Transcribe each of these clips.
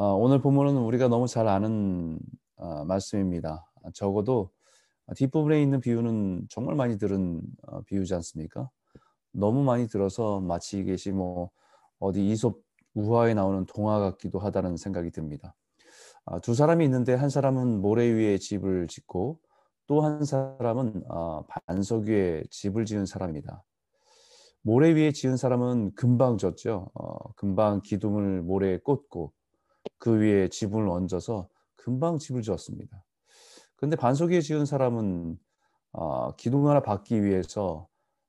어, 오늘 본문은 우리가 너무 잘 아는 어, 말씀입니다. 적어도 뒷부분에 있는 비유는 정말 많이 들은 어, 비유지 않습니까? 너무 많이 들어서 마치 이것이 뭐 어디 이솝 우화에 나오는 동화 같기도 하다는 생각이 듭니다. 아, 두 사람이 있는데 한 사람은 모래 위에 집을 짓고 또 한 사람은 아, 반석 위에 집을 지은 사람입니다. 모래 위에 지은 사람은 금방 졌죠. 어, 금방 기둥을 모래에 꽂고 그 위에 지붕을 얹어서 금방 집을 지었습니다. 그런데 반석 위에 지은 사람은 어, 기둥 하나 받기 위해서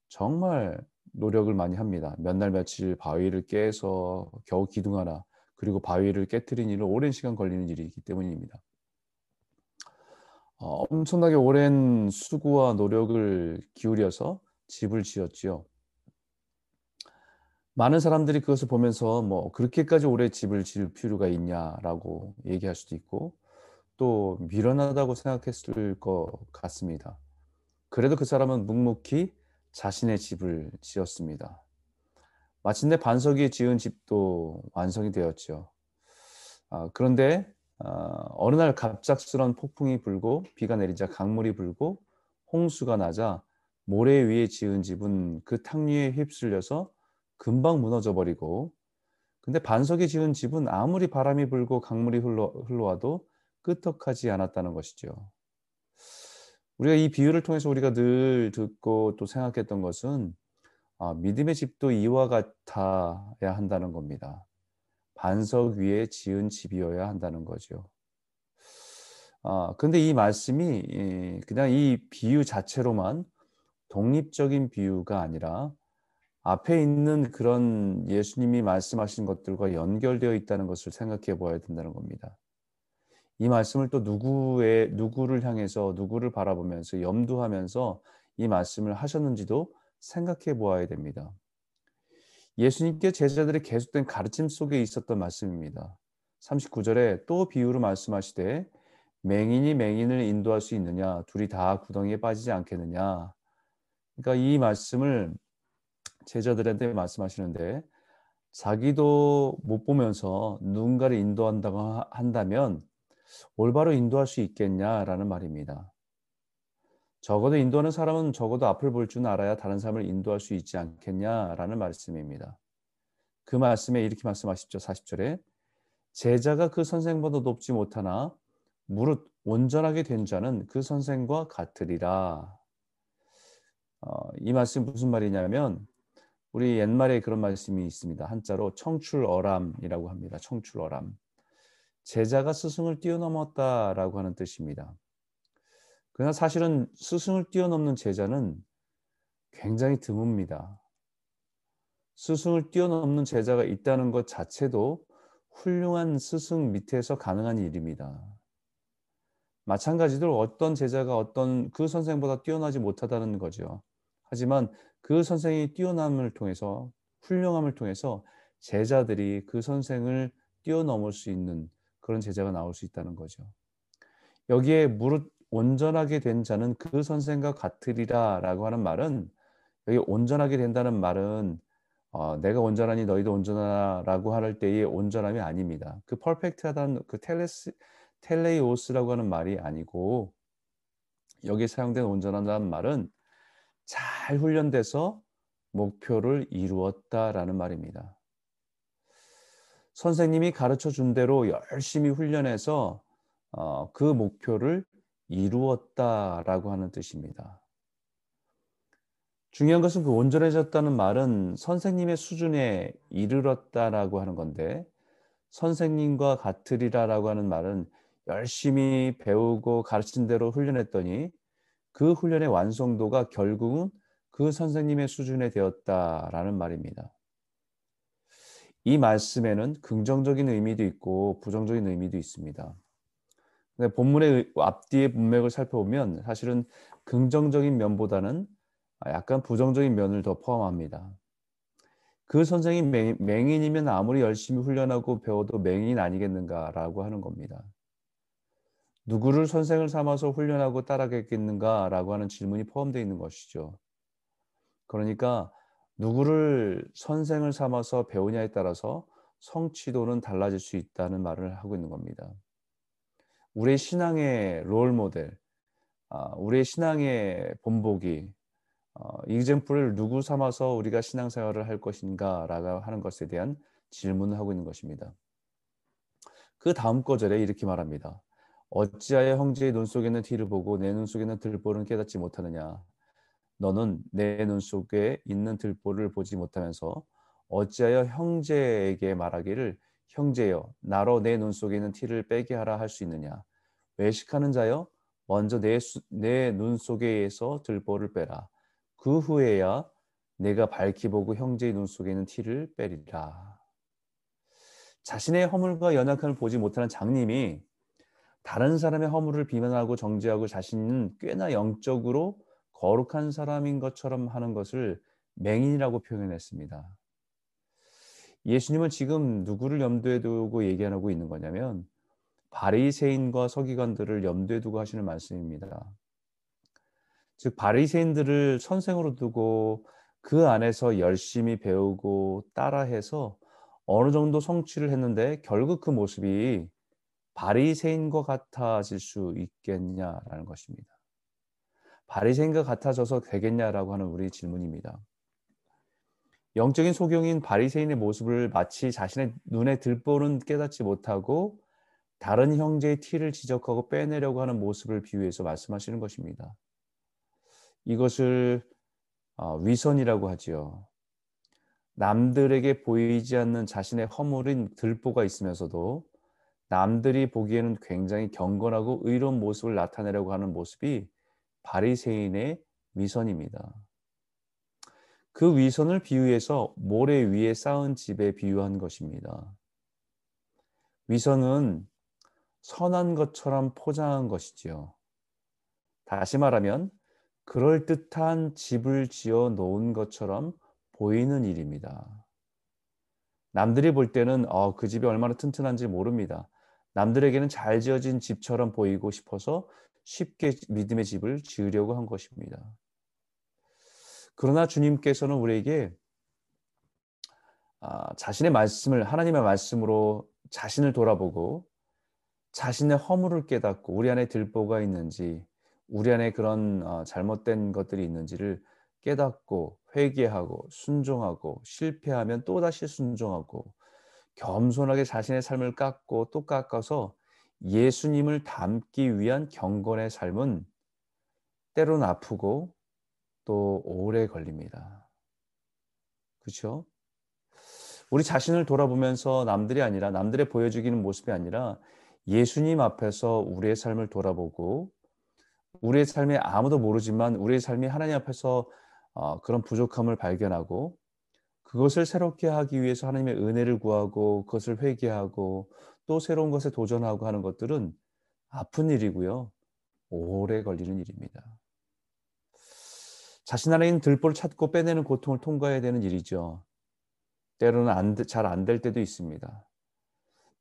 정말 노력을 많이 합니다. 몇 날 며칠 바위를 깨서 겨우 기둥 하나 그리고 바위를 깨뜨린 일은 오랜 시간 걸리는 일이기 때문입니다. 어, 엄청나게 오랜 수고와 노력을 기울여서 집을 지었지요. 많은 사람들이 그것을 보면서 뭐 그렇게까지 오래 집을 지을 필요가 있냐라고 얘기할 수도 있고 또 미련하다고 생각했을 것 같습니다. 그래도 그 사람은 묵묵히 자신의 집을 지었습니다. 마침내 반석이 지은 집도 완성이 되었죠. 아, 그런데 아, 어느 날 갑작스런 폭풍이 불고 비가 내리자 강물이 불고 홍수가 나자 모래 위에 지은 집은 그 탕류에 휩쓸려서 금방 무너져 버리고 근데 반석이 지은 집은 아무리 바람이 불고 강물이 흘러, 흘러와도 끄떡하지 않았다는 것이죠. 우리가 이 비유를 통해서 우리가 늘 듣고 또 생각했던 것은 아, 믿음의 집도 이와 같아야 한다는 겁니다. 반석 위에 지은 집이어야 한다는 거죠. 아, 근데 이 말씀이 그냥 이 비유 자체로만 독립적인 비유가 아니라 앞에 있는 그런 예수님이 말씀하신 것들과 연결되어 있다는 것을 생각해 보아야 된다는 겁니다. 이 말씀을 또 누구의 누구를 향해서 누구를 바라보면서 염두하면서 이 말씀을 하셨는지도 생각해 보아야 됩니다. 예수님께 제자들의 계속된 가르침 속에 있었던 말씀입니다. 39절에 또 비유로 말씀하시되 맹인이 맹인을 인도할 수 있느냐 둘이 다 구덩이에 빠지지 않겠느냐 그러니까 이 말씀을 제자들한테 말씀하시는데 자기도 못 보면서 누군가를 인도한다고 한다면 올바로 인도할 수 있겠냐라는 말입니다. 적어도 인도하는 사람은 적어도 앞을 볼 줄 알아야 다른 사람을 인도할 수 있지 않겠냐라는 말씀입니다. 그 말씀에 이렇게 말씀하십죠. 40절에 제자가 그 선생보다 높지 못하나 무릇 온전하게 된 자는 그 선생과 같으리라. 어, 이 말씀 무슨 말이냐면 우리 옛말에 그런 말씀이 있습니다. 한자로 청출어람이라고 합니다. 청출어람. 제자가 스승을 뛰어넘었다라고 하는 뜻입니다. 그러나 사실은 스승을 뛰어넘는 제자는 굉장히 드뭅니다. 스승을 뛰어넘는 제자가 있다는 것 자체도 훌륭한 스승 밑에서 가능한 일입니다. 마찬가지로 어떤 제자가 어떤 그 선생보다 뛰어나지 못하다는 거죠. 하지만 그 선생이 뛰어남을 통해서 훌륭함을 통해서 제자들이 그 선생을 뛰어넘을 수 있는 그런 제자가 나올 수 있다는 거죠. 여기에 무릇 온전하게 된 자는 그 선생과 같으리라라고 하는 말은 여기 온전하게 된다는 말은 어, 내가 온전하니 너희도 온전하라고 할 때의 온전함이 아닙니다. 그 퍼펙트하다는 그 텔레스 텔레이오스라고 하는 말이 아니고 여기 사용된 온전하다는 말은 잘 훈련돼서 목표를 이루었다라는 말입니다. 선생님이 가르쳐 준 대로 열심히 훈련해서 어, 그 목표를 이루었다라고 하는 뜻입니다. 중요한 것은 그 온전해졌다는 말은 선생님의 수준에 이르렀다라고 하는 건데 선생님과 같으리라라고 하는 말은 열심히 배우고 가르친 대로 훈련했더니 그 훈련의 완성도가 결국은 그 선생님의 수준에 되었다라는 말입니다. 이 말씀에는 긍정적인 의미도 있고 부정적인 의미도 있습니다. 본문의 앞뒤의 문맥을 살펴보면 사실은 긍정적인 면보다는 약간 부정적인 면을 더 포함합니다. 그 선생이 맹인이면 아무리 열심히 훈련하고 배워도 맹인 아니겠는가라고 하는 겁니다. 누구를 선생을 삼아서 훈련하고 따라겠는가 라고 하는 질문이 포함되어 있는 것이죠. 그러니까 누구를 선생을 삼아서 배우냐에 따라서 성취도는 달라질 수 있다는 말을 하고 있는 겁니다. 우리의 신앙의 롤 모델, 아, 우리의 신앙의 본보기, 어, 이젠플을 누구 삼아서 우리가 신앙생활을 할 것인가라고 하는 것에 대한 질문을 하고 있는 것입니다. 그 다음 거절에 이렇게 말합니다. 어찌하여 형제의 눈 속에는 티를 보고 내 눈 속에는 들보를 깨닫지 못하느냐. 너는 내 눈 속에 있는 들보를 보지 못하면서 어찌하여 형제에게 말하기를 형제여 나로 내 눈 속에 있는 티를 빼게 하라 할 수 있느냐. 외식하는 자여 먼저 내 눈 속에서 들보를 빼라. 그 후에야 내가 밝히 보고 형제의 눈 속에 있는 티를 빼리라. 자신의 허물과 연약함을 보지 못하는 장님이 다른 사람의 허물을 비난하고 정죄하고 자신은 꽤나 영적으로 거룩한 사람인 것처럼 하는 것을 맹인이라고 표현했습니다. 예수님은 지금 누구를 염두에 두고 얘기하고 있는 거냐면 바리새인과 서기관들을 염두에 두고 하시는 말씀입니다. 즉 바리새인들을 선생으로 두고 그 안에서 열심히 배우고 따라해서 어느 정도 성취를 했는데 결국 그 모습이 바리새인과 같아질 수 있겠냐라는 것입니다. 바리새인과 같아져서 되겠냐라고 하는 우리 질문입니다. 영적인 소경인 바리새인의 모습을 마치 자신의 눈에 들보는 깨닫지 못하고 다른 형제의 티를 지적하고 빼내려고 하는 모습을 비유해서 말씀하시는 것입니다. 이것을 어, 위선이라고 하지요. 남들에게 보이지 않는 자신의 허물인 들보가 있으면서도 남들이 보기에는 굉장히 경건하고 의로운 모습을 나타내려고 하는 모습이 바리새인의 위선입니다. 그 위선을 비유해서 모래 위에 쌓은 집에 비유한 것입니다. 위선은 선한 것처럼 포장한 것이지요. 다시 말하면 그럴듯한 집을 지어 놓은 것처럼 보이는 일입니다. 남들이 볼 때는 어, 그 집이 얼마나 튼튼한지 모릅니다. 남들에게는 잘 지어진 집처럼 보이고 싶어서 쉽게 믿음의 집을 지으려고 한 것입니다. 그러나 주님께서는 우리에게 아, 자신의 말씀을 하나님의 말씀으로 자신을 돌아보고 자신의 허물을 깨닫고 우리 안에 들보가 있는지 우리 안에 그런 어, 잘못된 것들이 있는지를 깨닫고 회개하고 순종하고 실패하면 또다시 순종하고 겸손하게 자신의 삶을 깎고 또 깎아서 예수님을 닮기 위한 경건의 삶은 때론 아프고 또 오래 걸립니다. 그렇죠? 우리 자신을 돌아보면서 남들이 아니라 남들의 보여주기는 모습이 아니라 예수님 앞에서 우리의 삶을 돌아보고 우리의 삶에 아무도 모르지만 우리의 삶이 하나님 앞에서 어, 그런 부족함을 발견하고 그것을 새롭게 하기 위해서 하나님의 은혜를 구하고 그것을 회개하고 또 새로운 것에 도전하고 하는 것들은 아픈 일이고요. 오래 걸리는 일입니다. 자신 안에 있는 들보를 찾고 빼내는 고통을 통과해야 되는 일이죠. 때로는 잘 안 될 때도 있습니다.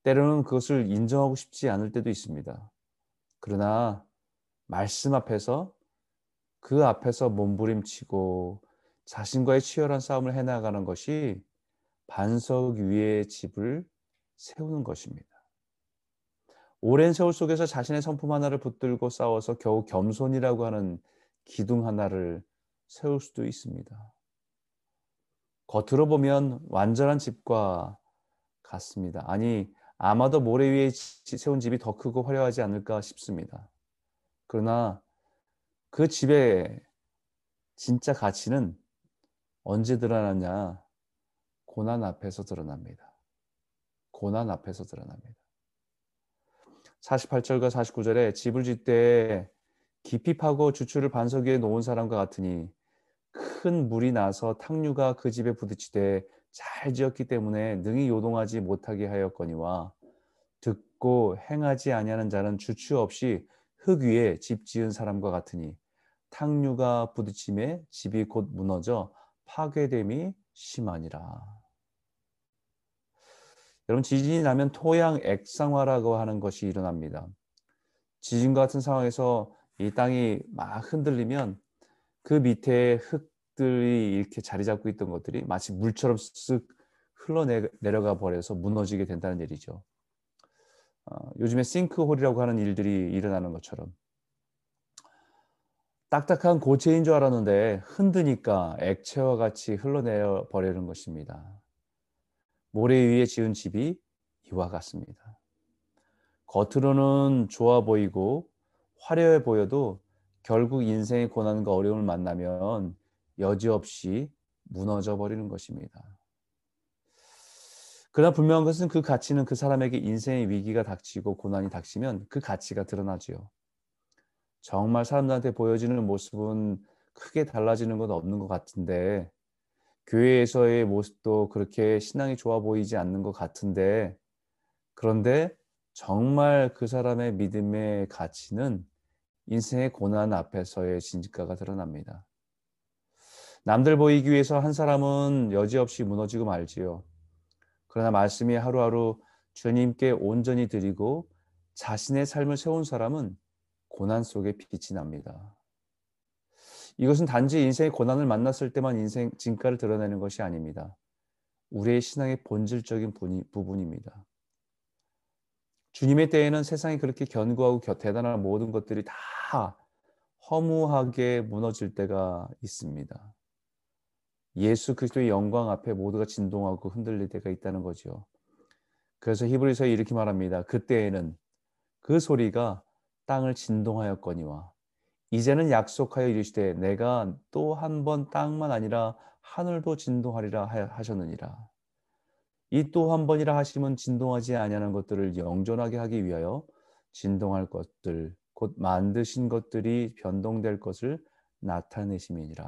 때로는 그것을 인정하고 싶지 않을 때도 있습니다. 그러나 말씀 앞에서 그 앞에서 몸부림치고 자신과의 치열한 싸움을 해나가는 것이 반석 위에 집을 세우는 것입니다. 오랜 세월 속에서 자신의 성품 하나를 붙들고 싸워서 겨우 겸손이라고 하는 기둥 하나를 세울 수도 있습니다. 겉으로 보면 완전한 집과 같습니다. 아니, 아마도 모래 위에 세운 집이 더 크고 화려하지 않을까 싶습니다. 그러나 그 집의 진짜 가치는 언제 드러나냐? 고난 앞에서 드러납니다. 고난 앞에서 드러납니다. 48절과 49절에 집을 짓때 깊이 파고 주추를 반석 위에 놓은 사람과 같으니 큰 물이 나서 탕류가 그 집에 부딪히되 잘 지었기 때문에 능히 요동하지 못하게 하였거니와 듣고 행하지 아니하는 자는 주추 없이 흙 위에 집 지은 사람과 같으니 탕류가 부딪힘에 집이 곧 무너져 파괴됨이 심하니라. 여러분 지진이 나면 토양 액상화라고 하는 것이 일어납니다. 지진과 같은 상황에서 이 땅이 막 흔들리면 그 밑에 흙들이 이렇게 자리 잡고 있던 것들이 마치 물처럼 쓱 흘러내려가 버려서 무너지게 된다는 얘기죠. 어, 요즘에 싱크홀이라고 하는 일들이 일어나는 것처럼 딱딱한 고체인 줄 알았는데 흔드니까 액체와 같이 흘러내려 버리는 것입니다. 모래 위에 지은 집이 이와 같습니다. 겉으로는 좋아 보이고 화려해 보여도 결국 인생의 고난과 어려움을 만나면 여지없이 무너져 버리는 것입니다. 그러나 분명한 것은 그 가치는 그 사람에게 인생의 위기가 닥치고 고난이 닥치면 그 가치가 드러나지요. 정말 사람들한테 보여지는 모습은 크게 달라지는 건 없는 것 같은데 교회에서의 모습도 그렇게 신앙이 좋아 보이지 않는 것 같은데 그런데 정말 그 사람의 믿음의 가치는 인생의 고난 앞에서의 진짜가 드러납니다. 남들 보이기 위해서 한 사람은 여지없이 무너지고 말지요. 그러나 말씀이 하루하루 주님께 온전히 드리고 자신의 삶을 세운 사람은 고난 속에 빛이 납니다. 이것은 단지 인생의 고난을 만났을 때만 인생 진가를 드러내는 것이 아닙니다. 우리의 신앙의 본질적인 부분입니다. 주님의 때에는 세상이 그렇게 견고하고 대단한 모든 것들이 다 허무하게 무너질 때가 있습니다. 예수 그리스도의 영광 앞에 모두가 진동하고 흔들릴 때가 있다는 거죠. 그래서 히브리서에 이렇게 말합니다. 그때에는 그 소리가 땅을 진동하였거니와 이제는 약속하여 이르시되 내가 또 한 번 땅만 아니라 하늘도 진동하리라 하셨느니라. 이 또 한 번이라 하심은 진동하지 아니하는 것들을 영존하게 하기 위하여 진동할 것들 곧 만드신 것들이 변동될 것을 나타내심이니라.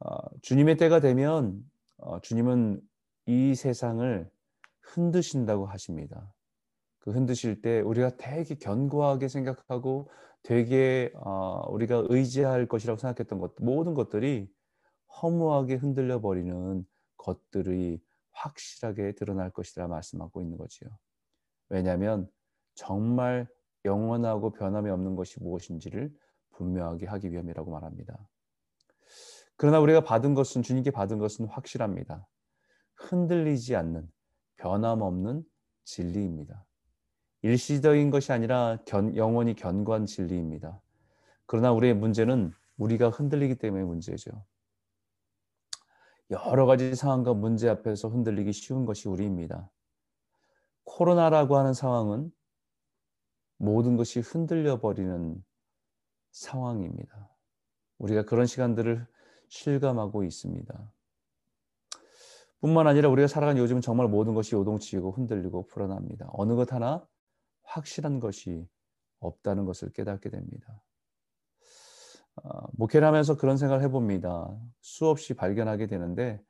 어, 주님의 때가 되면 어, 주님은 이 세상을 흔드신다고 하십니다. 그 흔드실 때 우리가 되게 견고하게 생각하고 되게 어, 우리가 의지할 것이라고 생각했던 것 모든 것들이 허무하게 흔들려 버리는 것들이 확실하게 드러날 것이라 말씀하고 있는 거지요. 왜냐하면 정말 영원하고 변함이 없는 것이 무엇인지를 분명하게 하기 위함이라고 말합니다. 그러나 우리가 받은 것은 주님께 받은 것은 확실합니다. 흔들리지 않는 변함없는 진리입니다. 일시적인 것이 아니라 견, 영원히 견고한 진리입니다. 그러나 우리의 문제는 우리가 흔들리기 때문에 문제죠. 여러 가지 상황과 문제 앞에서 흔들리기 쉬운 것이 우리입니다. 코로나라고 하는 상황은 모든 것이 흔들려 버리는 상황입니다. 우리가 그런 시간들을 실감하고 있습니다. 뿐만 아니라 우리가 살아가는 요즘은 정말 모든 것이 요동치고 흔들리고 불안합니다. 어느 것 하나 확실한 것이 없다는 것을 깨닫게 됩니다. 어, 목회를 하면서 그런 생각을 해봅니다. 수없이 발견하게 되는데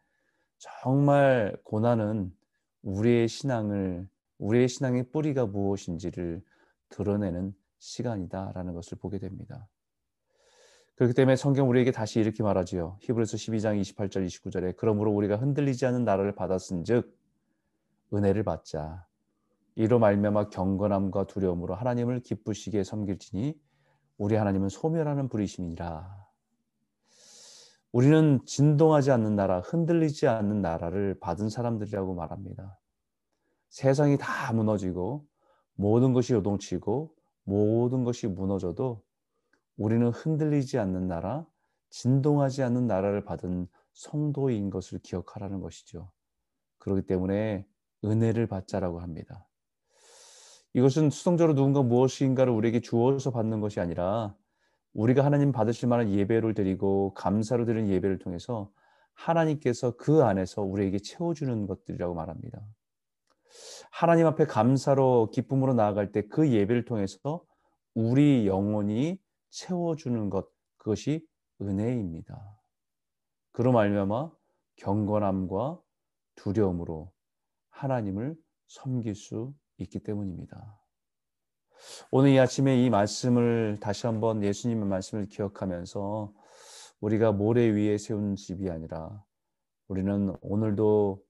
정말 고난은 우리의 신앙을 우리의 신앙의 뿌리가 무엇인지를 드러내는 시간이다라는 것을 보게 됩니다. 그렇기 때문에 성경 우리에게 다시 이렇게 말하지요. 히브리서 12장 28절 29절에 그러므로 우리가 흔들리지 않는 나라를 받았은즉 은혜를 받자. 이로 말미암아 경건함과 두려움으로 하나님을 기쁘시게 섬길지니 우리 하나님은 소멸하는 분이심이니라. 우리는 진동하지 않는 나라, 흔들리지 않는 나라를 받은 사람들이라고 말합니다. 세상이 다 무너지고 모든 것이 요동치고 모든 것이 무너져도 우리는 흔들리지 않는 나라, 진동하지 않는 나라를 받은 성도인 것을 기억하라는 것이죠. 그렇기 때문에 은혜를 받자라고 합니다. 이것은 수성적으로 누군가 무엇인가를 우리에게 주어서 받는 것이 아니라 우리가 하나님 받으실 만한 예배를 드리고 감사로 드리는 예배를 통해서 하나님께서 그 안에서 우리에게 채워주는 것들이라고 말합니다. 하나님 앞에 감사로 기쁨으로 나아갈 때 그 예배를 통해서 우리 영혼이 채워주는 것 그것이 은혜입니다. 그로 말미암아 경건함과 두려움으로 하나님을 섬길 수 있기 때문입니다. 오늘 이 아침에 이 말씀을 다시 한번 예수님의 말씀을 기억하면서 우리가 모래 위에 세운 집이 아니라 우리는 오늘도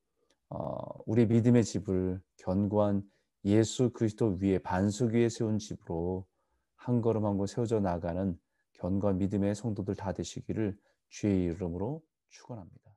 어, 우리 믿음의 집을 견고한 예수 그리스도 위에 반석 위에 세운 집으로 한 걸음 한 걸음 세워져 나가는 견고한 믿음의 성도들 다 되시기를 주의 이름으로 축원합니다.